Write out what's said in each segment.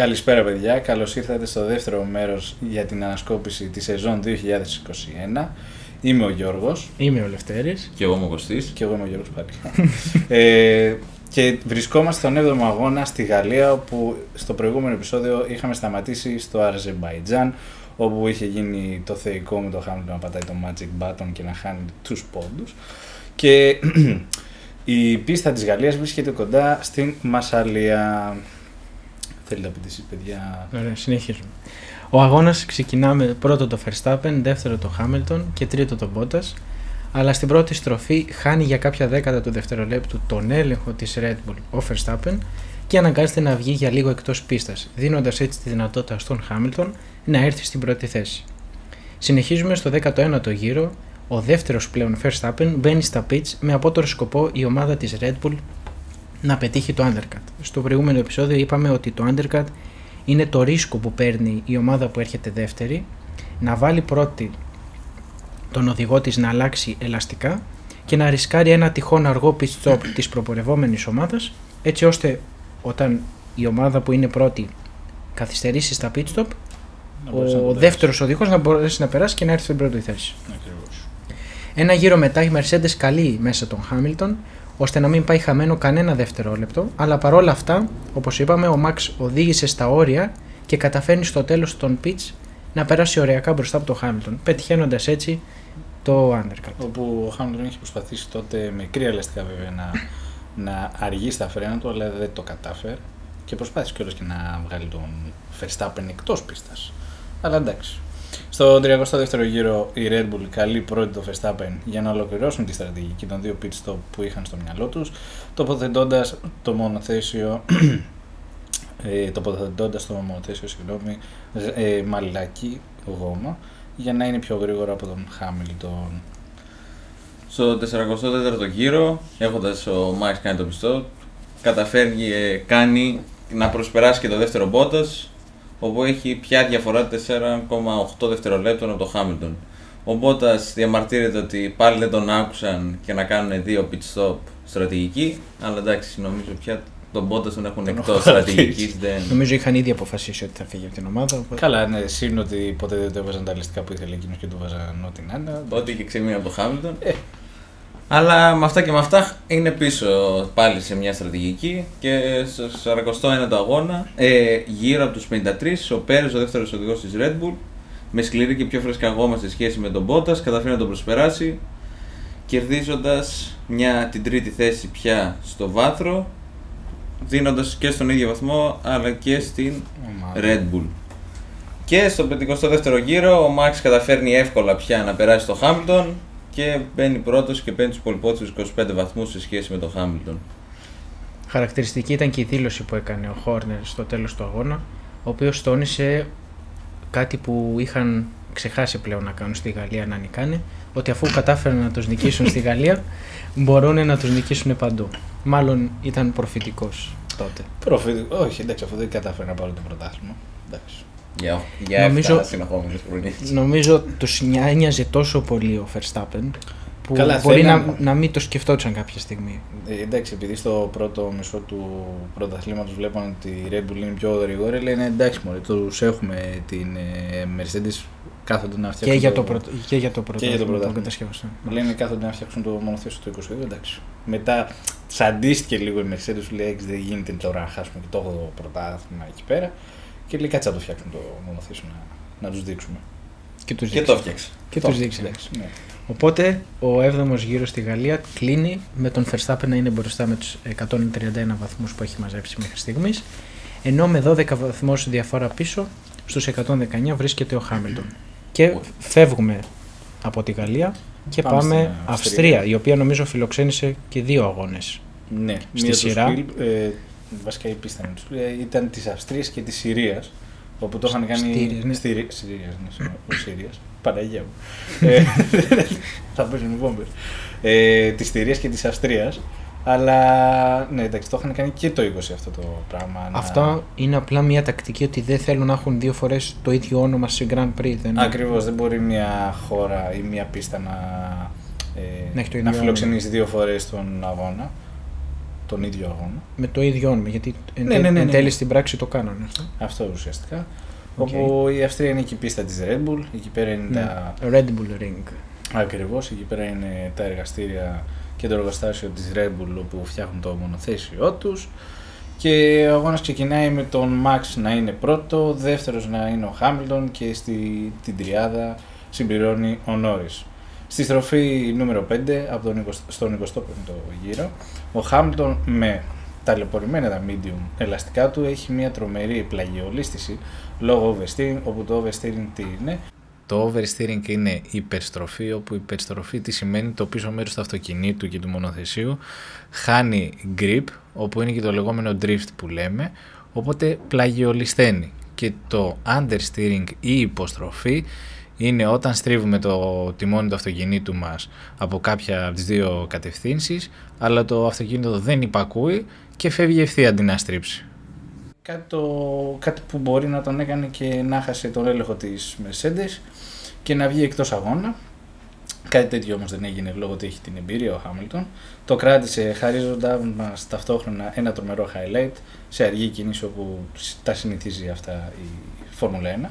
Καλησπέρα παιδιά, καλώς ήρθατε στο δεύτερο μέρος για την ανασκόπηση της σεζόν 2021. Είμαι ο Γιώργος. Είμαι ο Λευτέρης. Και εγώ είμαι ο Κωστής. Και εγώ είμαι ο Γιώργος πάλι. ε, και βρισκόμαστε στον 7ο αγώνα στη Γαλλία, όπου στο προηγούμενο επεισόδιο είχαμε σταματήσει στο Αζερμπαϊτζάν, όπου είχε γίνει το θεϊκό με το Χάμιλτον να πατάει το Magic Button και να χάνει τους πόντους. Και η πίστα της Γαλλίας βρίσκεται κοντά στην Μασαλία. Θέλετε να πείτε εσείς παιδιά. Ωραία, συνεχίζουμε. Ο αγώνας ξεκινά με πρώτο το Verstappen, δεύτερο το Hamilton και τρίτο το Bottas. Αλλά στην πρώτη στροφή χάνει για κάποια δέκατα του δευτερολέπτου τον έλεγχο της Red Bull ο Verstappen και αναγκάζεται να βγει για λίγο εκτός πίστας, δίνοντας έτσι τη δυνατότητα στον Hamilton να έρθει στην πρώτη θέση. Συνεχίζουμε στο 19ο γύρο, ο δεύτερος πλέον Verstappen μπαίνει στα pits με απότερο σκοπό η ομάδα της Red Bull να πετύχει το undercut. Στο προηγούμενο επεισόδιο είπαμε ότι το undercut είναι το ρίσκο που παίρνει η ομάδα που έρχεται δεύτερη να βάλει πρώτη τον οδηγό της να αλλάξει ελαστικά και να ρισκάρει ένα τυχόν αργό pit stop της προπορευόμενης ομάδας έτσι ώστε όταν η ομάδα που είναι πρώτη καθυστερήσει στα pit stop ο δεύτερος οδηγός να μπορέσει να περάσει και να έρθει στην πρώτη θέση. Ακριβώς. Ένα γύρο μετά η Mercedes καλεί μέσα τον Hamilton ώστε να μην πάει χαμένο κανένα δευτερόλεπτο, αλλά παρόλα αυτά, όπως είπαμε, ο Max οδήγησε στα όρια και καταφέρνει στο τέλος των pitch να περάσει ωριακά μπροστά από τον Hamilton, πετυχαίνοντας έτσι το undercut. Όπου ο Χάμιλτον είχε προσπαθήσει τότε με κρύα ελαστικά βέβαια να, να αργεί στα φρένα του, αλλά δεν το κατάφερε. Και προσπάθησε κιόλας και να βγάλει τον Verstappen εκτός πίστας. Αλλά εντάξει. Στο 32ο γύρο η Red Bull καλεί πρώτη το Verstappen για να ολοκληρώσουν τη στρατηγική των δύο pit stop που είχαν στο μυαλό τους, τοποθετώντας το μονοθέσιο ε, τοποθετώντας το μονοθέσιο συγγνώμη, ε, μαλάκι γόμα για να είναι πιο γρήγορο από τον Hamilton. Στο 44ο γύρο, έχοντας ο Max κάνει το πιστό, καταφέρνει, ε, κάνει να προσπεράσει και το δεύτερο Bottas, όπου έχει πια διαφορά 4,8 δευτερολέπτων από το Hamilton. Ο Bottas διαμαρτύρεται ότι πάλι δεν τον άκουσαν και να κάνουν δύο pit stop στρατηγική, αλλά εντάξει, νομίζω πια τον Bottas τον έχουν εκτός έχω στρατηγικής. Δεν... Νομίζω είχαν ήδη αποφασίσει ότι θα φύγει από την ομάδα. οπότε- Καλά, ναι, σύν ότι ποτέ δεν το έβαζαν τα ληστικά που ήθελε εκείνος και του βάζαν ό,τι να είναι. Ό,τι είχε ξεμείνει από το Hamilton. Ε. Αλλά με αυτά και με αυτά είναι πίσω πάλι σε μια στρατηγική και στο 41ο αγώνα ε, γύρω από τους 53 ο Πέρες ο δεύτερος οδηγός της Red Bull με σκληρή και πιο φρέσκα γόμα σε σχέση με τον Bottas καταφέρει να τον προσπεράσει κερδίζοντας μια την τρίτη θέση πια στο βάθρο δίνοντας και στον ίδιο βαθμό αλλά και στην Ομάδα. Red Bull. Και στο 52ο γύρο ο Max καταφέρνει εύκολα πια να περάσει το Hamilton και μπαίνει πρώτος και παίρνει τους πολυπότσους 25 βαθμούς σε σχέση με το Hamilton. Χαρακτηριστική ήταν και η δήλωση που έκανε ο Χόρνερ στο τέλος του αγώνα, ο οποίος τόνισε κάτι που είχαν ξεχάσει πλέον να κάνουν στη Γαλλία να νικάνε, ότι αφού κατάφεραν να τους νικήσουν στη Γαλλία, μπορούν να τους νικήσουν παντού. Μάλλον ήταν προφητικός τότε. Προφητικό. Όχι, εντάξει, αφού δεν κατάφερε να πάρει το πρωτάθλημα. Εντάξει. Για, για Νομίζω- 7 συνεχόμενες χρονιές. Νομίζω τους νοιάζει τόσο πολύ ο Verstappen, που Καλά, μπορεί να, θέλαν- να μην το σκεφτόταν κάποια στιγμή. Ε, εντάξει, επειδή στο πρώτο μισό του πρωταθλήματος βλέπαν ότι η Red Bull είναι πιο γρήγορη, λένε εντάξει μωρέ, τους έχουμε την ε, Mercedes κάθονται να φτιάξουν Και για το, πρώτο, και για το και για το πρωτάθλημα που πρωτάθλημα. κατασκεύασαν. Λένε κάθονται να φτιάξουν το μονοθέσιο του 22, εντάξει. Μετά τσαντίστηκε λίγο η Mercedes, σου λέει «Έξι, δεν γίνεται τώρα να χάσουμε και το 8ο πρωτάθλημα εκεί πέρα. Και λέει κάτσε να το φτιάξουν το μονοθέσιο να, να τους δείξουμε. Και τους Και δείξαν. το φτιάξε. Και Το τους δείξαν. εντάξει, ναι. Οπότε ο 7ο γύρος στη Γαλλία κλείνει με τον Verstappen να είναι μπροστά με τους 131 βαθμούς που έχει μαζέψει μέχρι στιγμής ενώ με 12 βαθμούς διαφορά πίσω στους 119 βρίσκεται ο Χάμιλτον. Και φεύγουμε από τη Γαλλία και Πάμε πάμε, στην Αυστρία. Αυστρία. η οποία νομίζω φιλοξένησε και δύο αγώνες. Ναι, Στη μία σειρά. του Σπιλ, ε, βασικά η πίστα είναι του Σπιλ, ε, ήταν της Αυστρίας και της Συρίας. Όπου το είχαν κάνει. Στήριας, ναι. Στήρι- Συρίας, ναι, συγγνώμη, όχι Συρίας. Παναγία μου. ε, θα παίζουν οι βόμπες. Ε, της Συρίας και της Αυστρίας. Αλλά ναι, εντάξει, το είχαν κάνει και το 20 αυτό το πράγμα. να- Αυτό είναι απλά μια τακτική ότι δεν θέλουν να έχουν δύο φορές το ίδιο όνομα σε Grand Prix. Δεν... Ακριβώς, δεν μπορεί μια χώρα ή μια πίστα να, ε, Να έχει το να ίδιο φιλοξενήσει δύο φορές τον αγώνα. Τον ίδιο αγώνα. Με το ίδιο όνομα, γιατί εν, Ναι, ναι, ναι, ναι, εν ναι. τέλει στην πράξη το κάνανε αυτό. Αυτό ουσιαστικά. Οκ. Όπου η Αυστρία είναι εκεί πίστα της Red Bull, εκεί πέρα είναι Ναι. τα... Red Bull Ring. Ακριβώς, εκεί πέρα είναι τα εργαστήρια και το εργοστάσιο της Red Bull όπου φτιάχνουν το μονοθέσιό τους και ο αγώνας ξεκινάει με τον Max να είναι πρώτος, δεύτερος να είναι ο Hamilton και στη, την τριάδα συμπληρώνει ο Norris. Στη στροφή νούμερο 5 από τον 20, στον 25ο γύρο, ο Hamilton με ταλαιπωρημένα τα medium ελαστικά του έχει μια τρομερή πλαγιολίστηση λόγω oversteering, όπου το oversteering τι είναι; Το oversteering είναι υπερστροφή, όπου η υπερστροφή τι σημαίνει το πίσω μέρος του αυτοκινήτου και του μονοθεσίου χάνει grip, όπου είναι και το λεγόμενο drift που λέμε, οπότε πλαγιολισθαίνει. Και το understeering ή υποστροφή είναι όταν στρίβουμε το τιμόνι του αυτοκινήτου μας από κάποια από τις δύο κατευθύνσεις, αλλά το αυτοκίνητο δεν υπακούει και φεύγει ευθεία αντί να στρίψει. Κάτι, το, κάτι που μπορεί να τον έκανε και να χάσει τον έλεγχο της Mercedes και να βγει εκτός αγώνα. Κάτι τέτοιο όμως δεν έγινε λόγω ότι έχει την εμπειρία ο Χάμιλτον. Το κράτησε χαρίζοντας μας ταυτόχρονα ένα τρομερό highlight σε αργή κίνηση όπου τα συνηθίζει αυτά η Φόρμουλα 1.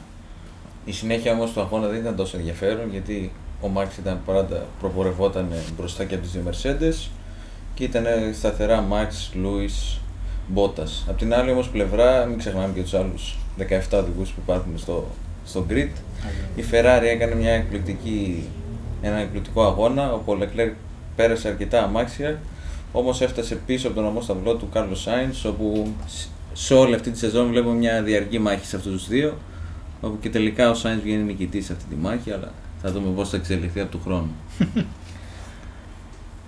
Η συνέχεια όμως του αγώνα δεν ήταν τόσο ενδιαφέρον γιατί ο Μάξ ήταν πάντα προπορευόταν μπροστά και από τις δύο Mercedes και ήταν σταθερά Μάξ, Λούις, Μπότας. Απ' την άλλη όμως πλευρά, μην ξεχνάμε και τους άλλους 17 οδηγούς που υπάρχουν στο, στο grid. Η Ferrari έκανε μια εκπληκτική, ένα εκπληκτικό αγώνα όπου ο Leclerc πέρασε αρκετά αμάξια όμως έφτασε πίσω από τον ομό σταυλό του Κάρλο Σάινς όπου σε όλη αυτή τη σεζόν βλέπουμε μια διαρκή μάχη σε αυτούς τους δύο όπου και τελικά ο Σάινς βγαίνει νικητής σε αυτή τη μάχη, αλλά θα δούμε πώς θα εξελιχθεί από του χρόνου.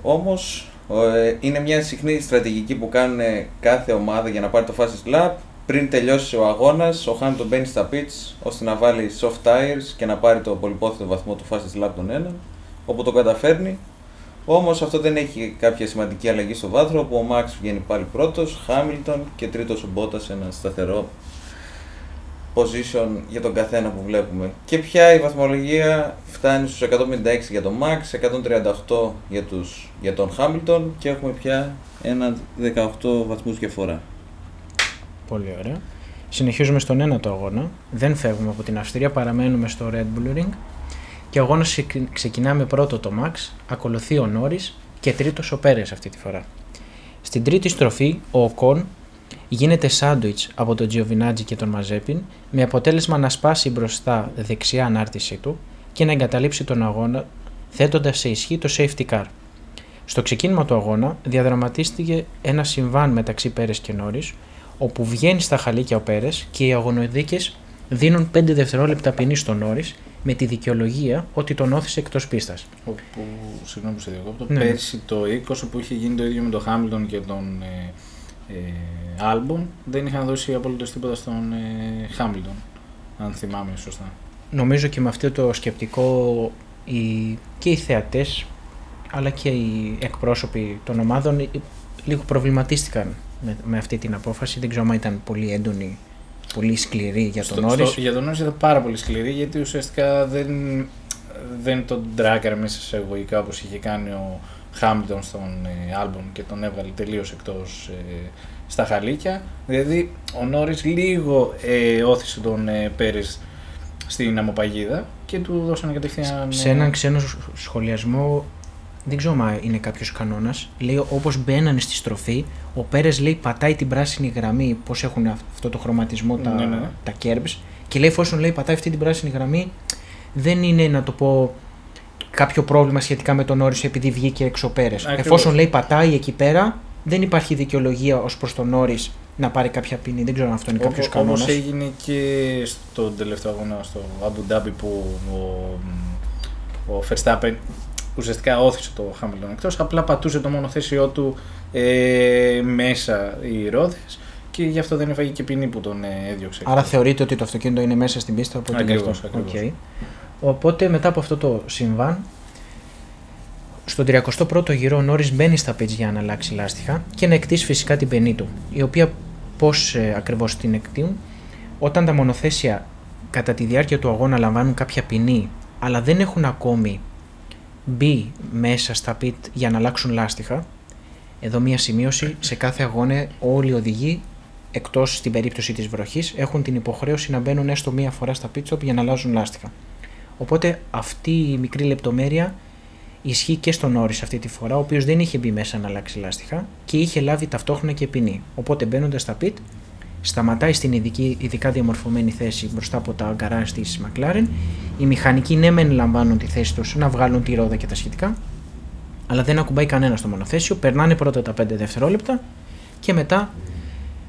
Όμως, ε, είναι μια συχνή στρατηγική που κάνουν κάθε ομάδα για να πάρει το fastest lap. Πριν τελειώσει ο αγώνας, ο Χάμιλτον μπαίνει στα pits ώστε να βάλει soft tires και να πάρει το πολυπόθητο βαθμό του fastest lap των έναν, όπου το καταφέρνει. Όμως αυτό δεν έχει κάποια σημαντική αλλαγή στο βάθρο, όπου ο Max βγαίνει πάλι πρώτος, Χάμιλτον και τρίτος ο Bottas, ένα σταθερό position για τον καθένα που βλέπουμε. Και πια η βαθμολογία φτάνει στους 156 για τον Max, 138 για, τους, για τον Hamilton και έχουμε πια ένα 18 βαθμούς διαφορά. Πολύ ωραία. Συνεχίζουμε στον ένατο αγώνα. Δεν φεύγουμε από την Αυστρία, παραμένουμε στο Red Bull Ring. Και ο αγώνας ξεκινά με πρώτο το Max, ακολουθεί ο Norris και τρίτος ο Πέρες αυτή τη φορά. Στην τρίτη στροφή ο Οκόν γίνεται σάντουιτς από τον Τζιοβινάτζι και τον Μαζέπιν με αποτέλεσμα να σπάσει μπροστά δεξιά ανάρτησή του και να εγκαταλείψει τον αγώνα θέτοντας σε ισχύ το safety car. Στο ξεκίνημα του αγώνα διαδραματίστηκε ένα συμβάν μεταξύ Πέρες και Νόρις όπου βγαίνει στα χαλίκια ο Πέρες και οι αγωνοδίκες δίνουν 5 δευτερόλεπτα ποινή στον Νόρις με τη δικαιολογία ότι τον όθησε εκτός πίστας. Όπου, συγγνώμη που σε διακόπτω, Ναι. πέρσι το 20 που είχε γίνει το ίδιο με τον Χάμιλτον και τον ε, ε, Άλμπον δεν είχαν δώσει απολύτως τίποτα στον ε, Χάμιλτον, αν θυμάμαι σωστά. Νομίζω και με αυτό το σκεπτικό οι, και οι θεατές αλλά και οι εκπρόσωποι των ομάδων ε, λίγο προβληματίστηκαν με, με αυτή την απόφαση. Δεν ξέρω αν ήταν πολύ έντονη, πολύ σκληρή για τον Στο- Όρις. στο- για τον Όρις ήταν πάρα πολύ σκληρή γιατί ουσιαστικά δεν, δεν τον τράκαρε μέσα σε εγωικά όπως είχε κάνει ο Χάμιλτον στον ε, Άλμπον και τον έβγαλε τελείως εκτός ε, στα χαλίκια. Δηλαδή ο Νόρις λίγο ε, όθησε τον ε, Πέρες στην αμοπαγίδα και του δώσανε κατευθείαν... Σε ε, έναν ξένο σ- σχολιασμό, δεν ξέρω αν είναι κάποιος κανόνας, λέει όπως μπαίνανε στη στροφή, ο Πέρες λέει πατάει την πράσινη γραμμή, πώς έχουν αυ- αυτό το χρωματισμό τα, Ναι, ναι, ναι. τα curbs, και λέει εφόσον λέει πατάει αυτή την πράσινη γραμμή, δεν είναι να το πω κάποιο πρόβλημα σχετικά με τον Όρις επειδή βγήκε έξω ο Πέρες. Ακριβώς. Εφόσον λέει πατάει εκεί πέρα, δεν υπάρχει δικαιολογία ως προς τον Όρις να πάρει κάποια ποινή. Δεν ξέρω αν αυτό είναι κάποιος Όπω κανόνας. έγινε και στον τελευταίο αγώνα στο Abu Dhabi που ο, ο Verstappen ουσιαστικά ώθησε το Hamilton εκτός, απλά πατούσε το μονοθέσιό του ε, μέσα οι ρόδες και γι' αυτό δεν έφαγε και ποινή που τον ε, έδιωξε. Άρα θεωρείται ότι το αυτοκίνητο είναι μέσα στην πίστα. Οπότε Ακριβώς, γι' αυτό. ακριβώς. Οκ. Οπότε μετά από αυτό το συμβάν, στον 31ο γύρο ο Νόρις μπαίνει στα pits για να αλλάξει λάστιχα και να εκτίσει φυσικά την ποινή του, η οποία πώς ε, ακριβώς την εκτίνουν, όταν τα μονοθέσια κατά τη διάρκεια του αγώνα λαμβάνουν κάποια ποινή, αλλά δεν έχουν ακόμη μπει μέσα στα pit για να αλλάξουν λάστιχα, Εδώ μία σημείωση, σε κάθε αγώνα όλοι οι οδηγοί, εκτός στην περίπτωση της βροχής, έχουν την υποχρέωση να μπαίνουν έστω μία φορά στα pit stop για να αλλάζουν λάστιχα. Οπότε αυτή η μικρή λεπτομέρεια ισχύει και στον Όρι αυτή τη φορά, ο οποίος δεν είχε μπει μέσα να αλλάξει λάστιχα και είχε λάβει ταυτόχρονα και ποινή. Οπότε μπαίνοντας στα pit, σταματάει στην ειδική, ειδικά διαμορφωμένη θέση μπροστά από τα γκαράζ της McLaren. Οι μηχανικοί ναι, μεν λαμβάνουν τη θέση τους να βγάλουν τη ρόδα και τα σχετικά, αλλά δεν ακουμπάει κανένα στο μονοθέσιο. Περνάνε πρώτα τα 5 δευτερόλεπτα και μετά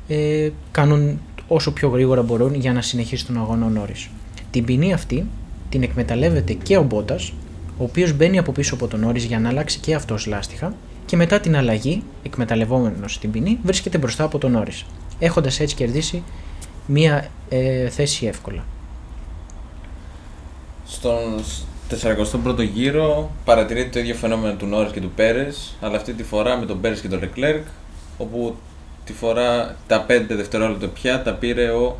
ε, κάνουν όσο πιο γρήγορα μπορούν για να συνεχίσει τον αγώνα ο Νόρις. Την ποινή αυτή την εκμεταλλεύεται και ο Μπότας, ο οποίος μπαίνει από πίσω από τον Νόρις για να αλλάξει και αυτός λάστιχα και μετά την αλλαγή, εκμεταλλευόμενος την ποινή, βρίσκεται μπροστά από τον Νόρις, έχοντας έτσι κερδίσει μία ε, θέση εύκολα. Στον 41ο γύρο παρατηρείται το ίδιο φαινόμενο του Νόρις και του Πέρες, αλλά αυτή τη φορά με τον Πέρες και τον Leclerc, όπου τη φορά τα 5 δευτερόλεπτα πια τα πήρε ο,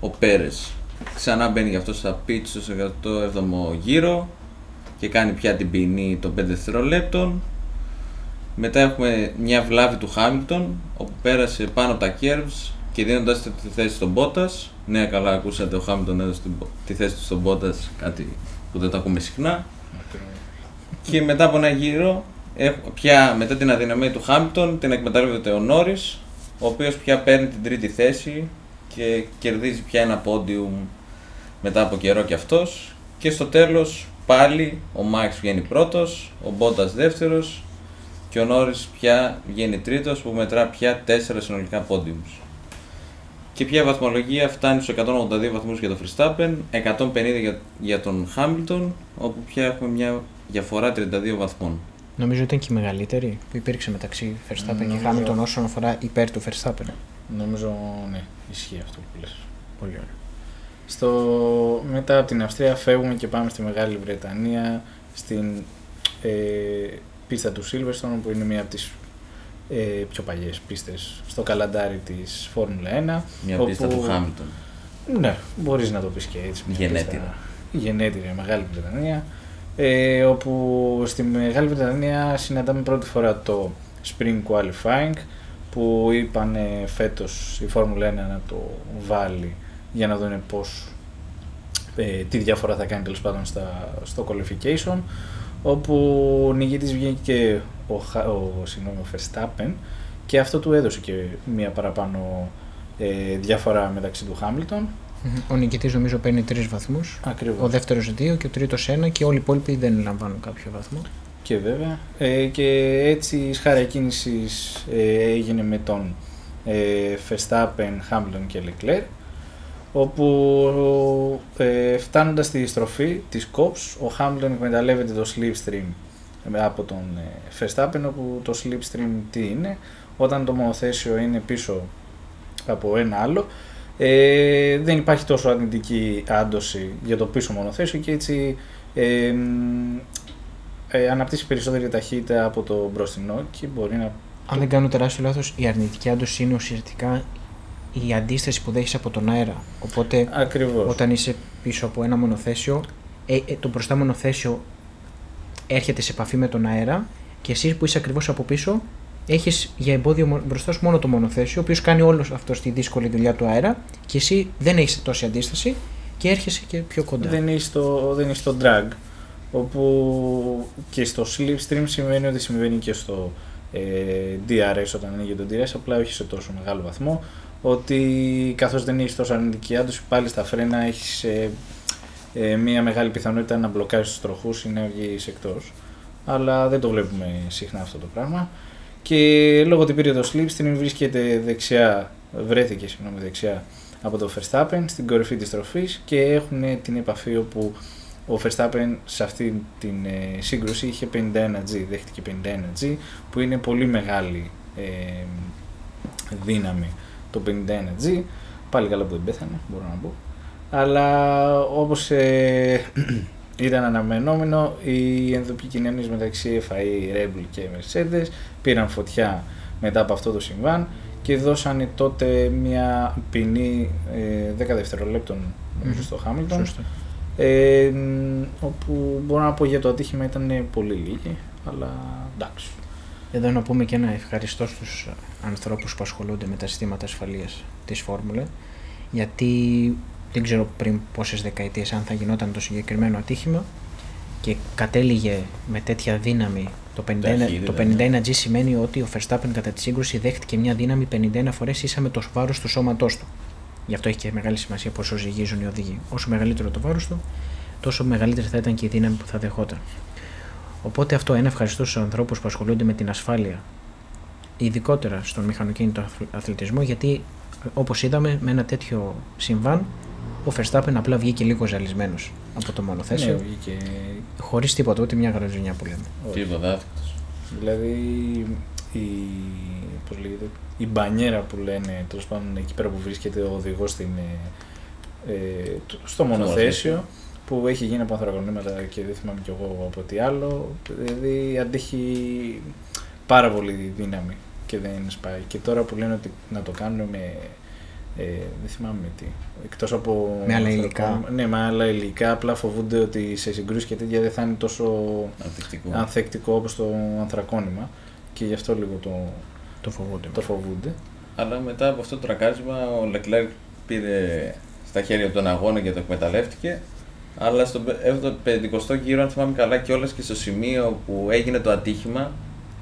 ο Πέρες. Ξανά μπαίνει γι' αυτό στα pitch στο 47ο γύρο και κάνει πια την ποινή των 5 δευτερολέπτων. Μετά έχουμε μια βλάβη του Χάμιλτον, όπου πέρασε πάνω από τα curves και δίνοντας τη θέση στον Μπότας. Ναι, καλά, ακούσατε, ο Χάμιλτον έδωσε τη θέση του στον Μπότας, κάτι που δεν το ακούμε συχνά. Και μετά από ένα γύρο, πια μετά την αδυναμία του Χάμιλτον, την εκμεταλλεύεται ο Νόρις, ο οποίος πια παίρνει την τρίτη θέση και κερδίζει πια ένα πόντιουμ μετά από καιρό κι αυτός. Και στο τέλος πάλι ο Μάξ βγαίνει πρώτος, ο Μπότα δεύτερος και ο Νόρις πια βγαίνει τρίτος που μετρά πια 4 συνολικά πόντιουμς. Και πια η βαθμολογία φτάνει στους 182 βαθμούς για τον Verstappen, 150 για, για τον Hamilton, όπου πια έχουμε μια διαφορά 32 βαθμών. Νομίζω ότι ήταν και η μεγαλύτερη που υπήρξε μεταξύ Verstappen και Hamilton όσον αφορά υπέρ του Verstappen. Νομίζω ναι, ισχύει αυτό που λες. Πολύ ωραία. Στο... Μετά από την Αυστρία φεύγουμε και πάμε στη Μεγάλη Βρετανία, στην ε, πίστα του Silverstone που είναι μία από τις ε, πιο παλιές πίστες στο καλαντάρι της Φόρμουλα 1. Μια όπου... πίστα του Χάμιλτον. Ναι, μπορείς να το πεις και έτσι. Γενέτειρα. Γενέτειρα, Μεγάλη Βρετανία. Ε, όπου στη Μεγάλη Βρετανία συναντάμε πρώτη φορά το Spring Qualifying που είπαν φέτος η Φόρμουλα 1 να το βάλει για να δουν πώς, ε, τι διαφορά θα κάνει τέλος πάντων στα, στο qualification όπου ο νικητής βγήκε ο, ο, συγγνώμη, ο Verstappen και αυτό του έδωσε και μία παραπάνω ε, διαφορά μεταξύ του Χάμιλτον. Ο νικητής νομίζω παίρνει τρεις βαθμούς. Ο δεύτερος δύο και ο τρίτος ένα και όλοι οι υπόλοιποι δεν λαμβάνουν κάποιο βαθμό. Και βέβαια. Ε, και έτσι η σχάρα κίνησης ε, έγινε με τον ε, Verstappen, Hamilton και Leclerc όπου ε, φτάνοντας στη στροφή της COPS, ο Hamilton εκμεταλλεύεται το slipstream από τον ε, Verstappen, όπου το slipstream τι είναι, όταν το μονοθέσιο είναι πίσω από ένα άλλο, ε, δεν υπάρχει τόσο αρνητική άντωση για το πίσω μονοθέσιο και έτσι ε, ε, αναπτύσσει περισσότερη ταχύτητα από το μπροστινό και μπορεί να... Αν δεν κάνω τεράστιο λάθος, η αρνητική άντωση είναι ουσιαστικά η αντίσταση που δέχεις από τον αέρα. Οπότε Ακριβώς. όταν είσαι πίσω από ένα μονοθέσιο, ε, ε, το μπροστά μονοθέσιο έρχεται σε επαφή με τον αέρα και εσύ που είσαι ακριβώς από πίσω έχεις για εμπόδιο μπροστά σου μόνο το μονοθέσιο, ο οποίος κάνει όλο αυτό τη δύσκολη δουλειά του αέρα και εσύ δεν έχεις τόση αντίσταση και έρχεσαι και πιο κοντά. Δεν έχεις το, δεν το drag, όπου και στο slipstream σημαίνει ότι συμβαίνει και στο ε, DRS όταν ανοίγει το DRS, απλά όχι σε τόσο μεγάλο βαθμό ότι καθώς δεν έχεις τόσο αρνητική άντωση πάλι στα φρένα έχεις ε, ε, μια μεγάλη πιθανότητα να μπλοκάρει τους τροχούς ή να βγεις εκτός. Αλλά δεν το βλέπουμε συχνά αυτό το πράγμα. Και λόγω ότι πήρε το slipstream βρίσκεται δεξιά, βρέθηκε συγγνώμη δεξιά από το Verstappen στην κορυφή της τροφής και έχουν την επαφή όπου ο Verstappen σε αυτή την ε, σύγκρουση είχε 51G, δέχτηκε 51G που είναι πολύ μεγάλη ε, δύναμη το 51G. Πάλι καλά που δεν πέθανε, μπορώ να πω. Αλλά όπως ε, ήταν αναμενόμενο, οι ενδοπικοινωνίες μεταξύ FIA, Red Bull και Mercedes πήραν φωτιά μετά από αυτό το συμβάν και δώσανε τότε μια ποινή ε, 10 δευτερολέπτων νομίζω στο Hamilton. Ε, όπου μπορώ να πω για το ατύχημα ήταν πολύ λίγη, αλλά εντάξει. Εδώ να πούμε και ένα ευχαριστώ στους ανθρώπους που ασχολούνται με τα συστήματα ασφαλείας της Φόρμουλα γιατί δεν ξέρω πριν πόσες δεκαετίες αν θα γινόταν το συγκεκριμένο ατύχημα και κατέληγε με τέτοια δύναμη το 51, Ταχύτητα, το ναι. 51G σημαίνει ότι ο Verstappen κατά τη σύγκρουση δέχτηκε μια δύναμη 51 φορές ίσα με το βάρος του σώματός του. Γι' αυτό έχει και μεγάλη σημασία πόσο ζυγίζουν οι οδηγοί. Όσο μεγαλύτερο το βάρος του, τόσο μεγαλύτερη θα ήταν και η δύναμη που θα δεχόταν. Οπότε αυτό ένα ευχαριστώ στους ανθρώπους που ασχολούνται με την ασφάλεια, ειδικότερα στον μηχανοκίνητο αθλ- αθλητισμό, γιατί όπως είδαμε με ένα τέτοιο συμβάν, ο Verstappen απλά βγήκε λίγο ζαλισμένος από το μονοθέσιο, Ναι, βγήκε. χωρίς τίποτα, ούτε μια γαραζινιά που λέμε. όχι. Τίποτα, άθικτος. Δηλαδή η, πώς λέγεται, η μπανιέρα που λένε τέλος πάντων εκεί πέρα που βρίσκεται ο οδηγός στην, ε, ε, το- στο μονοθέσιο που έχει γίνει από ανθρακονήματα και δεν θυμάμαι κι εγώ από τι άλλο. Δηλαδή αντέχει πάρα πολύ δύναμη και δεν σπάει. Και τώρα που λένε ότι να το κάνουν με. Ε, δεν θυμάμαι με τι. Εκτός από. Με άλλα ανθρακο- υλικά. Ναι, με άλλα υλικά. Απλά φοβούνται ότι σε συγκρούσεις και τέτοια δεν θα είναι τόσο Ανθεκτικό. ανθεκτικό όπως το ανθρακόνημα και γι' αυτό λίγο το, Το φοβούνται. το φοβούνται. Αλλά μετά από αυτό το τρακάρισμα ο Λεκλέρ πήρε στα χέρια του τον αγώνα και το εκμεταλλεύτηκε. Αλλά στον 50ο γύρο, αν θυμάμαι καλά, κιόλας και στο σημείο που έγινε το ατύχημα,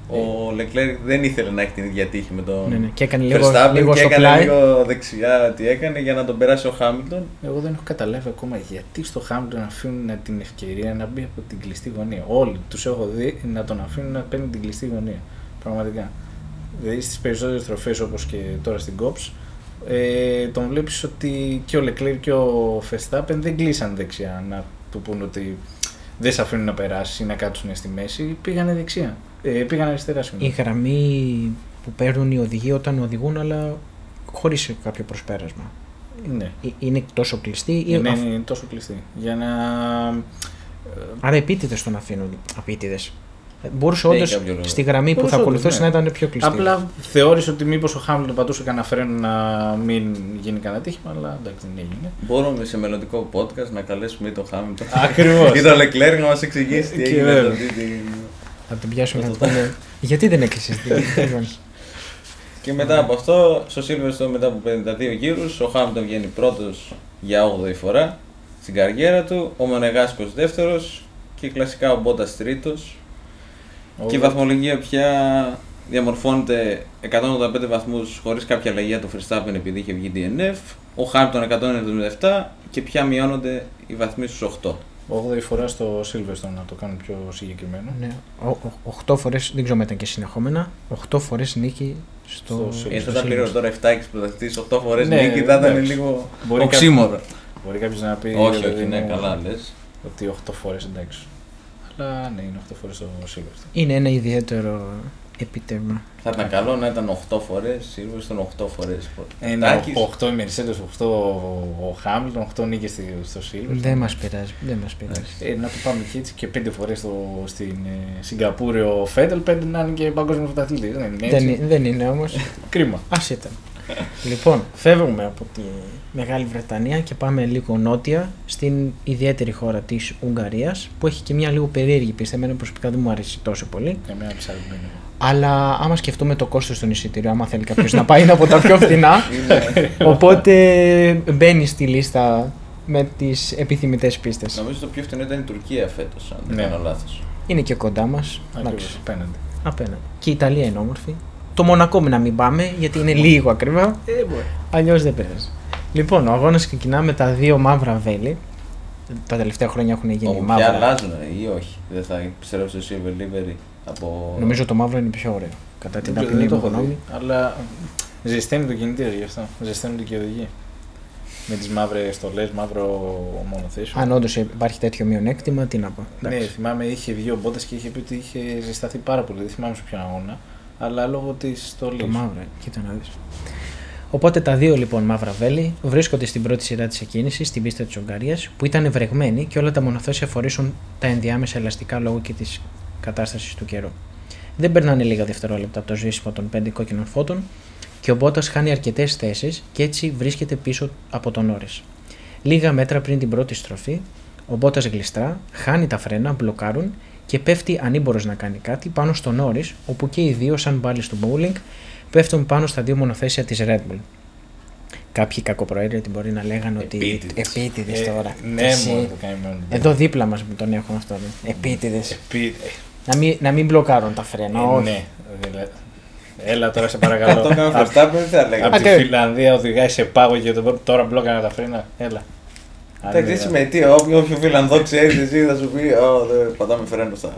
ο Λεκλέρ δεν ήθελε να έχει την ίδια τύχη με τον Ναι, ναι. Και έκανε λίγο, Verstappen λίγο και στο έκανε πλάι. λίγο δεξιά τι έκανε για να τον περάσει ο Χάμιλτον. Εγώ δεν έχω καταλάβει ακόμα γιατί στο Χάμπλτον αφήνουν την ευκαιρία να μπει από την κλειστή γωνία. Όλοι τους έχω δει να τον αφήνουν να παίρνει την κλειστή γωνία. Πραγματικά. Δηλαδή στις περισσότερες τροφές όπως και τώρα στην Cops ε, τον βλέπεις ότι και ο Leclerc και ο Verstappen δεν κλείσαν δεξιά να του πούν ότι δεν σε αφήνουν να περάσεις ή να κάτσουν στη μέση. Πήγανε δεξιά. Ε, πήγανε αριστερά, Η συγγνώμη. γραμμή που παίρνουν οι οδηγοί όταν οδηγούν, αλλά χωρίς κάποιο προσπέρασμα. Ναι. Ε, Είναι τόσο κλειστή ή Είναι, αφ- είναι τόσο κλειστή. Για να. ε, Άρα επίτηδες τον αφήνουν. Απίτηδες. Μπορούσε Ναι, όντως για κάποιο λόγο. στη γραμμή που Μπορούσε θα όντως, ακολουθήσει ναι. να ήταν πιο κλειστή. Απλά θεώρησε ότι μήπως ο Χάμιλτον πατούσε κανένα φρένο να μην γίνει κανένα τύχημα, αλλά εντάξει δεν έγινε. Μπορούμε σε μελλοντικό podcast να καλέσουμε ή τον Χάμιλτον Ακριβώς. ή τον Λεκλέρ να μας εξηγήσει τι Και έγινε βέβαια. αυτή την. Θα την πιάσουμε να του πούμε. Γιατί δεν έκλεισε την. Και μετά από αυτό, στο Silverstone μετά από 52 γύρους, ο Χάμιλτον βγαίνει πρώτος για 8η φορά στην καριέρα του, ο Μονεγάσκος δεύτερος και κλασικά ο Μπότας τρίτος. Και η βαθμολογία πια διαμορφώνεται 185 βαθμούς χωρίς κάποια αλλαγή για το Verstappen επειδή είχε βγει DNF, ο Χάμιλτον 177 και πια μειώνονται οι βαθμοί στους 8. 8η φορά στο Silverstone να το κάνουμε πιο συγκεκριμένο. ναι. 8 φορές, δεν ξέρω αν ήταν και συνεχόμενα, 8 φορές νίκη στο. Στο Ε, στο θα τα πληρώνω τώρα 7 και πρωταθλητής, 8 φορές Ναι, νίκη θα ήταν εντάξει. λίγο Μπορεί οξύμορο. Μπορεί κάποιος να πει. Όχι, ρε όχι, παιδί ναι, μου, καλά λες. Ότι 8 φορές εντάξει. Αλλά ναι, είναι 8 φορές στο Silverstone. Είναι ένα ιδιαίτερο επιτεύγμα. Θα ήταν καλό να ήταν 8 φορές, Silverstone 8 φορές. Ένα 8 η Mercedes, 8 ο Χάμιλτον, 8 νίκες στο Silverstone. Δεν μας πειράζει. Δεν μας πειράζει. Ε, να το πάμε και έτσι και πέντε φορές στην ε, Σιγκαπούρη ο Φέντελ, πέντε να είναι και παγκόσμιος πρωταθλητής. Δεν είναι έτσι. δεν, είναι- δεν είναι όμως. Κρίμα. Α ήταν. Λοιπόν, φεύγουμε από τη Μεγάλη Βρετανία και πάμε λίγο νότια στην ιδιαίτερη χώρα της Ουγγαρίας που έχει και μια λίγο περίεργη πίστα. Εμένα προσωπικά δεν μου αρέσει τόσο πολύ. Εμένα ψαρμένη. Αλλά άμα σκεφτούμε το κόστος των εισιτήριων, άμα θέλει κάποιος να πάει είναι από τα πιο φθηνά. Είναι, Οπότε μπαίνει στη λίστα με τις επιθυμητές πίστες. νομίζω το πιο φθηνό ήταν η Τουρκία φέτος, αν δεν Ναι. κάνω λάθος. Είναι και κοντά μας. Εντάξει, Ακριβώς, απέναντι. απέναντι. Και η Ιταλία είναι όμορφη. Το Μονακό να μην πάμε γιατί είναι λίγο ακριβά. Ε, μπορεί. Αλλιώς δεν πειράζει. Λοιπόν, ο αγώνας ξεκινά με τα δύο μαύρα βέλη. Τα τελευταία χρόνια έχουν γίνει Όπου πια μαύρα. αλλάζουν ή όχι. Δεν θα επιστρέψει στο Silver Livery από. Νομίζω το μαύρο είναι πιο ωραίο. Κατά την Δεν ταπεινή το μου έχω γνώμη. δει. Αλλά ζεσταίνει το κινητήρα γι' αυτό. Ζεσταίνονται και οι οδηγοί. Με τις μαύρες στολές, μαύρο μονοθέσιο. Αν όντως υπάρχει τέτοιο μειονέκτημα, τι να πω. Ναι, Εντάξει. θυμάμαι είχε βγει ο Μπότας και είχε πει ότι είχε ζεσταθεί πάρα πολύ. Δεν θυμάμαι σε ποιον αγώνα. Αλλά λόγω της στολή. Το μαύρο, ε, κοίτα να δεις. Οπότε τα δύο λοιπόν μαύρα βέλη βρίσκονται στην πρώτη σειρά της εκκίνησης, στην πίστα της Ουγγαρίας, που ήταν βρεγμένη και όλα τα μονοθέσια φορήσουν τα ενδιάμεσα ελαστικά λόγω και της κατάστασης του καιρού. Δεν περνάνε λίγα δευτερόλεπτα από το σβήσιμο των πέντε κόκκινων φώτων και ο Μπότας χάνει αρκετές θέσεις και έτσι βρίσκεται πίσω από τον Όρις. Λίγα μέτρα πριν την πρώτη στροφή, ο Μπότας γλιστρά, χάνει τα φρένα, μπλοκάρουν και πέφτει ανήμπορος να κάνει κάτι πάνω στο Norris, όπου και οι δύο, σαν μπάλοι στο bowling, πέφτουν πάνω στα δύο μονοθέσια της Red Bull. Κάποιοι κακοπροαίρετοι μπορεί να λέγανε ότι Επίτηδες. επίτηδες Ε, τώρα. Ναι, Εσύ- μόνο το καημένο. Εδώ δίπλα μας που τον έχουν αυτό. Επίτηδες. Επί... Να μην, να μην μπλοκάρουν τα φρένα. Ε, όχι. ναι. Δηλαδή, Έλα τώρα σε Αν το παρακαλώ. έκανε ο Απ' Verstappen, δεν θα έλεγα. Από τη Άντε. Φιλανδία οδηγάει σε πάγο και το- τώρα μπλόκανα τα φρένα. Έλα. Εντάξει, εσύ με τι, όποιο όποιο Φιλανδό ξέρεις, εσύ θα σου πει: Ω, δεν πατάμε φρένο στα.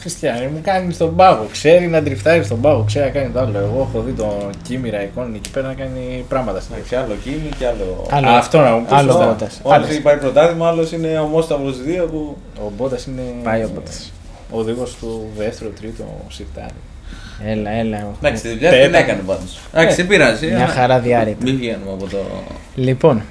Χριστιανή μου κάνει στον πάγο. Ξέρει να τριφτάρει στον πάγο. Ξέρει να κάνει το άλλο. Εγώ έχω δει τον Κίμη Ραϊκόν εκεί πέρα να κάνει πράγματα στην Και άλλο κίνη και άλλο. Άλλο. Α, Αυτό να μου πεις. Άλλο σωστά. Μπότας. Άλλος Άλλος. υπάρχει πρωτάθλημα, άλλος είναι ο Μόσταυρος 2 που. Ο Μπότας είναι. Πάει ο Μπότας. Ο οδηγός του δεύτερου, τρίτου σιρτάρι. Έλα, έλα. Εντάξει, τη δουλειά Τέτα. δεν έκανε πάντως. Εντάξει, δεν πειράζει. Μια αλλά χαρά διάρρητα. Μην βγαίνουμε από το. Λοιπόν,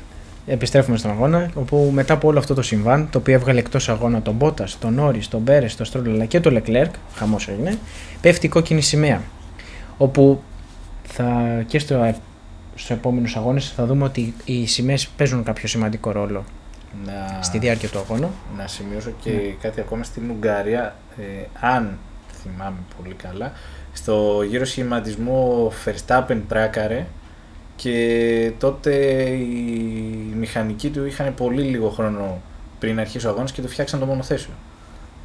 επιστρέφουμε στον αγώνα, όπου μετά από όλο αυτό το συμβάν, το οποίο έβγαλε εκτός αγώνα τον Μπότας, τον Νόρι, τον Πέρε, τον Στρόλ αλλά και τον Λεκλέρκ, χαμός έγινε, πέφτει η κόκκινη σημαία. Όπου θα και στο, στους επόμενους αγώνες θα δούμε ότι οι σημαίες παίζουν κάποιο σημαντικό ρόλο Να... στη διάρκεια του αγώνα. Να σημειώσω και Ναι. κάτι ακόμα στην Ουγγαρία, ε, αν θυμάμαι πολύ καλά, στο γύρο σχηματισμό Verstappen τράκαρε και τότε οι μηχανικοί του είχαν πολύ λίγο χρόνο πριν αρχίσει ο αγώνας και του φτιάξαν το μονοθέσιο.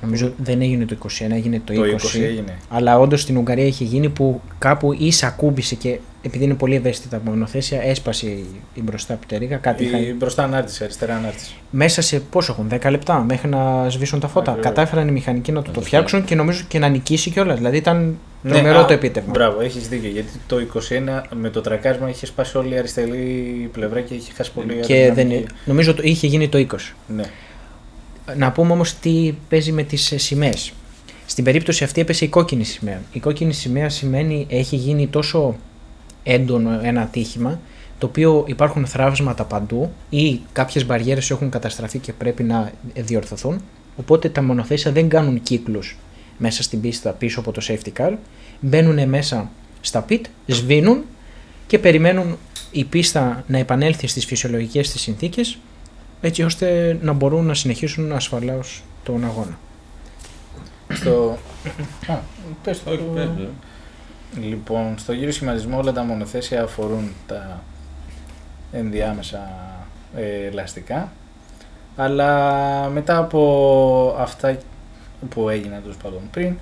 Νομίζω δεν έγινε το 21, έγινε το 20. Το 20 έγινε. Αλλά όντως στην Ουγγαρία είχε γίνει που κάπου ίσα ακούμπησε και επειδή είναι πολύ ευαίσθητα τα μονοθέσια, έσπασε η, η μπροστά πτερίγα. Κάτι Η είχαν- μπροστά ανάρτηση, αριστερά ανάρτηση. Μέσα σε πόσο έχουν, 10 λεπτά μέχρι να σβήσουν τα φώτα. Ακριβώς. Κατάφεραν οι μηχανικοί να το, Να το το φτιάξουν και νομίζω και να νικήσει κιόλας. Δηλαδή ήταν Ναι, τρομερό α, το επίτευγμα. Μπράβο, έχεις δίκιο. Γιατί το 21 με το τρακάρισμα είχε σπάσει όλη η αριστερή πλευρά και είχε χάσει πολύ Και δεν, αεροδυναμική. νομίζω το είχε γίνει το 20. Ναι. Να πούμε όμως τι παίζει με τις σημαίες. Στην περίπτωση αυτή έπεσε η κόκκινη σημαία. Η κόκκινη σημαία σημαίνει έχει γίνει τόσο έντονο ένα ατύχημα το οποίο υπάρχουν θραύσματα παντού ή κάποιες μπαριέρες έχουν καταστραφεί και πρέπει να διορθωθούν οπότε τα μονοθέσια δεν κάνουν κύκλους μέσα στην πίστα πίσω από το safety car μπαίνουν μέσα στα pit, σβήνουν και περιμένουν η πίστα να επανέλθει στις φυσιολογικές της συνθήκες έτσι ώστε να μπορούν να συνεχίσουν ασφαλώς τον αγώνα. Στο... Α, πες το. Όχι, πες, ε. Λοιπόν, στο γύρο σχηματισμό όλα τα μονοθέσια αφορούν τα ενδιάμεσα ε, ελαστικά. Αλλά μετά από αυτά που έγιναν τους πάντων πριν,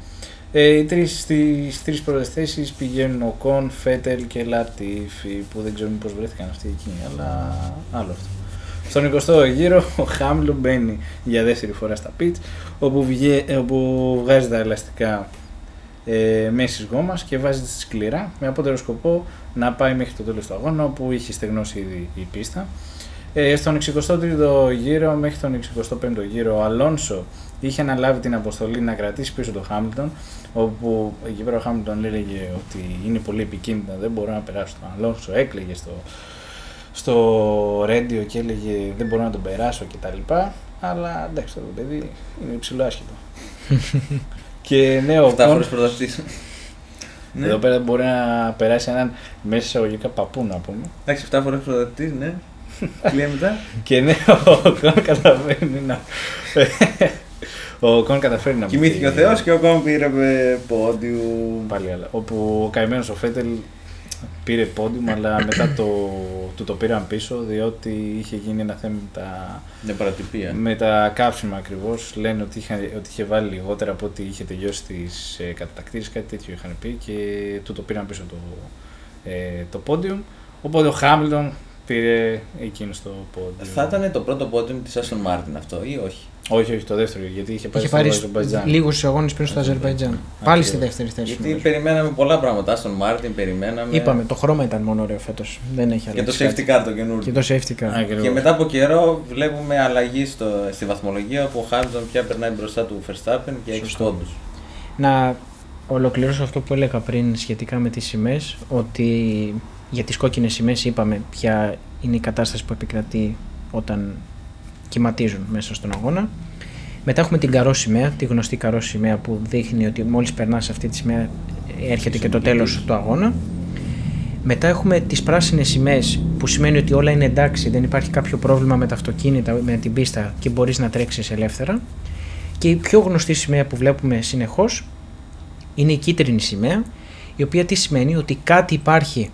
ε, οι τρεις, στις τρεις πρώτες θέσεις πηγαίνουν ο Κον, Φέτελ και Λατίφη που δεν ξέρουμε πώς βρέθηκαν αυτοί εκεί, αλλά άλλο αυτό. Στον 20ο γύρο ο Χάμιλο μπαίνει για δεύτερη φορά στα pits όπου, βγε, όπου βγάζει τα ελαστικά ε, μέση γόμας και βάζει τη σκληρά με απότερο σκοπό να πάει μέχρι το τέλος του αγώνα όπου είχε στεγνώσει ήδη η πίστα. Ε, στον 63ο γύρο μέχρι τον 65ο γύρο ο Αλόνσο είχε αναλάβει την αποστολή να κρατήσει πίσω τον Χάμιλτον όπου εκεί πέρα ο Χάμιλτον έλεγε ότι είναι πολύ επικίνδυνο, δεν μπορώ να περάσω τον Αλόνσο, έκλαιγε στο, στο ρέντιο και έλεγε δεν μπορώ να τον περάσω κτλ. Αλλά εντάξει το παιδί είναι υψηλό άσχετο. και ναι, ο 7 Κον- φορές πρωταθλητής. Ναι. εδώ πέρα μπορεί να περάσει έναν μέσα εισαγωγικά παππού να πούμε. Εντάξει, 7 φορές πρωταθλητής, ναι. Κλείνει μετά. Και ναι, ο Κον καταφέρνει να. ο Κον καταφέρνει να. Κοιμήθηκε μπει- ο Θεός και ο Κόμ πήρε ε, πόντιου. Πάλι άλλα. Όπου ο καημένος ο Φέτελ πήρε πόντιουμ, αλλά μετά το, του το πήραν πίσω διότι είχε γίνει ένα θέμα με τα, Είναι παρατυπία. με τα κάψιμα ακριβώς. Λένε ότι είχε, ότι είχε βάλει λιγότερα από ό,τι είχε τελειώσει τις ε, κατακτήρες, κάτι τέτοιο είχαν πει και του το πήραν πίσω το, ε, το πόντιουμ. Οπότε ο Χάμιλτον πήρε εκείνο το πόντιουμ. Θα ήταν το πρώτο πόντιουμ της Aston Martin αυτό ή όχι; Όχι, όχι, το δεύτερο, γιατί είχε πάει Είχε στο πάρει Αζερμπαϊτζάν. λίγους αγώνες πριν στο Αζερβαϊτζάν. Πάλι στη Ακριβώς. δεύτερη θέση. Γιατί νομίζω. περιμέναμε πολλά πράγματα. Aston Martin, περιμέναμε. Είπαμε, το χρώμα ήταν μόνο ωραίο φέτος. Δεν έχει Και το αλλάξει. safety κάτι. car το Και καινούργιο. το safety car. Ακριβώς. Και μετά από καιρό βλέπουμε αλλαγή στο, στη βαθμολογία όπου ο Hamilton πια περνάει μπροστά του Verstappen και 6 Σωστό. πόντους. Να ολοκληρώσω αυτό που έλεγα πριν σχετικά με τις σημαίες, ότι για τις κόκκινες σημαίες είπαμε ποια είναι η κατάσταση που επικρατεί όταν κυματίζουν μέσα στον αγώνα. Μετά έχουμε την καρό σημαία, τη γνωστή καρό σημαία που δείχνει ότι μόλις περνάς αυτή τη σημαία έρχεται και το τέλος του αγώνα. Μετά έχουμε τις πράσινες σημαίες που σημαίνει ότι όλα είναι εντάξει, δεν υπάρχει κάποιο πρόβλημα με τα αυτοκίνητα, με την πίστα και μπορείς να τρέξεις ελεύθερα. Και η πιο γνωστή σημαία που βλέπουμε συνεχώς είναι η κίτρινη σημαία, η οποία τι σημαίνει ότι κάτι υπάρχει,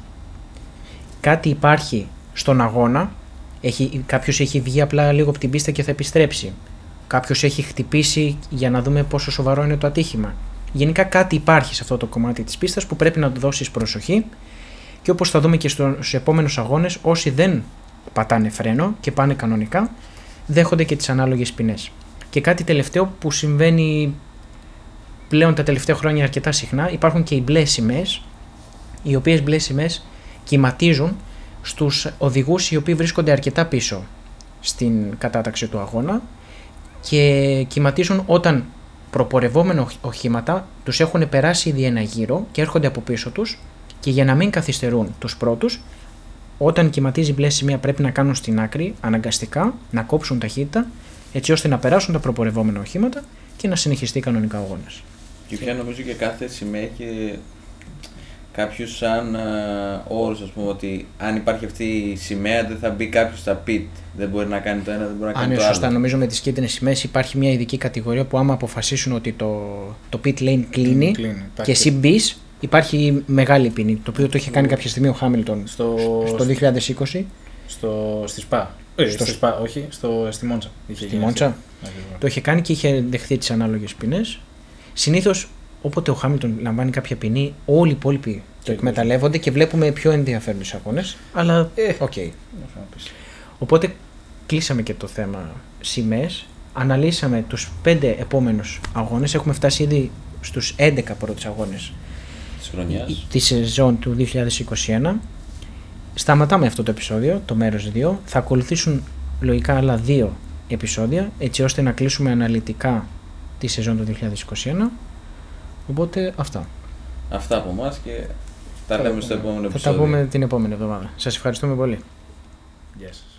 κάτι υπάρχει στον αγώνα, έχει, κάποιος έχει βγει απλά λίγο από την πίστα και θα επιστρέψει. Κάποιος έχει χτυπήσει για να δούμε πόσο σοβαρό είναι το ατύχημα. Γενικά κάτι υπάρχει σε αυτό το κομμάτι της πίστας που πρέπει να του δώσεις προσοχή και όπως θα δούμε και στους επόμενους αγώνες, όσοι δεν πατάνε φρένο και πάνε κανονικά, δέχονται και τις ανάλογες ποινές. Και κάτι τελευταίο που συμβαίνει πλέον τα τελευταία χρόνια αρκετά συχνά, υπάρχουν και οι μπλε σημαίες, οι οποίες μπλε σημαίες κυματίζουν στους οδηγούς οι οποίοι βρίσκονται αρκετά πίσω στην κατάταξη του αγώνα και κυματίζουν όταν προπορευόμενα οχήματα τους έχουν περάσει ήδη ένα γύρο και έρχονται από πίσω τους και για να μην καθυστερούν τους πρώτους όταν κυματίζει μπλε σημεία πρέπει να κάνουν στην άκρη αναγκαστικά να κόψουν ταχύτητα έτσι ώστε να περάσουν τα προπορευόμενα οχήματα και να συνεχιστεί κανονικά ο αγώνας. Και πια νομίζω και κάθε σημαία έχει κάποιου σαν uh, όρου, ας πούμε, ότι αν υπάρχει αυτή η σημαία δεν θα μπει κάποιος στα pit. Δεν μπορεί να κάνει το ένα, δεν μπορεί να κάνει Αν το είναι σωστά, άλλο. νομίζω με τις κίτρινες σημαίες υπάρχει μια ειδική κατηγορία που άμα αποφασίσουν ότι το, το pit lane κλείνει, Κλείνει. και Υπάρχει εσύ μπεις, υπάρχει μεγάλη ποινή. Το οποίο το είχε κάνει κάποια στιγμή ο Χάμιλτον στο, στο 2020 στο, στη ΣΠΑ. Ε, Στο στη ΣΠΑ, όχι, στο, στη Μόντσα. Είχε στη γίνει Μόντσα. αυτό. Ακριβώς. Το είχε κάνει και είχε δεχθεί τις ανάλογες ποινές. Συνήθως, όποτε ο Χάμιλτον λαμβάνει κάποια ποινή, όλοι οι υπόλοιποι το εκμεταλλεύονται και βλέπουμε πιο ενδιαφέροντες αγώνες. Αλλά, Ε. οκ. Πώς να πεις. Οπότε κλείσαμε και το θέμα σημαίες. Αναλύσαμε τους 5 επόμενους αγώνες. Έχουμε φτάσει ήδη στους 11 πρώτους αγώνες Της χρονιάς. της σεζόν του 2021. Σταματάμε αυτό το επεισόδιο, το μέρος 2. Θα ακολουθήσουν λογικά άλλα δύο επεισόδια, έτσι ώστε να κλείσουμε αναλυτικά τη σεζόν του 2021. Οπότε αυτά. Αυτά από εμάς και τα λέμε στο επόμενο Θα επεισόδιο. τα πούμε την επόμενη εβδομάδα. Σας ευχαριστούμε πολύ. Γεια σας.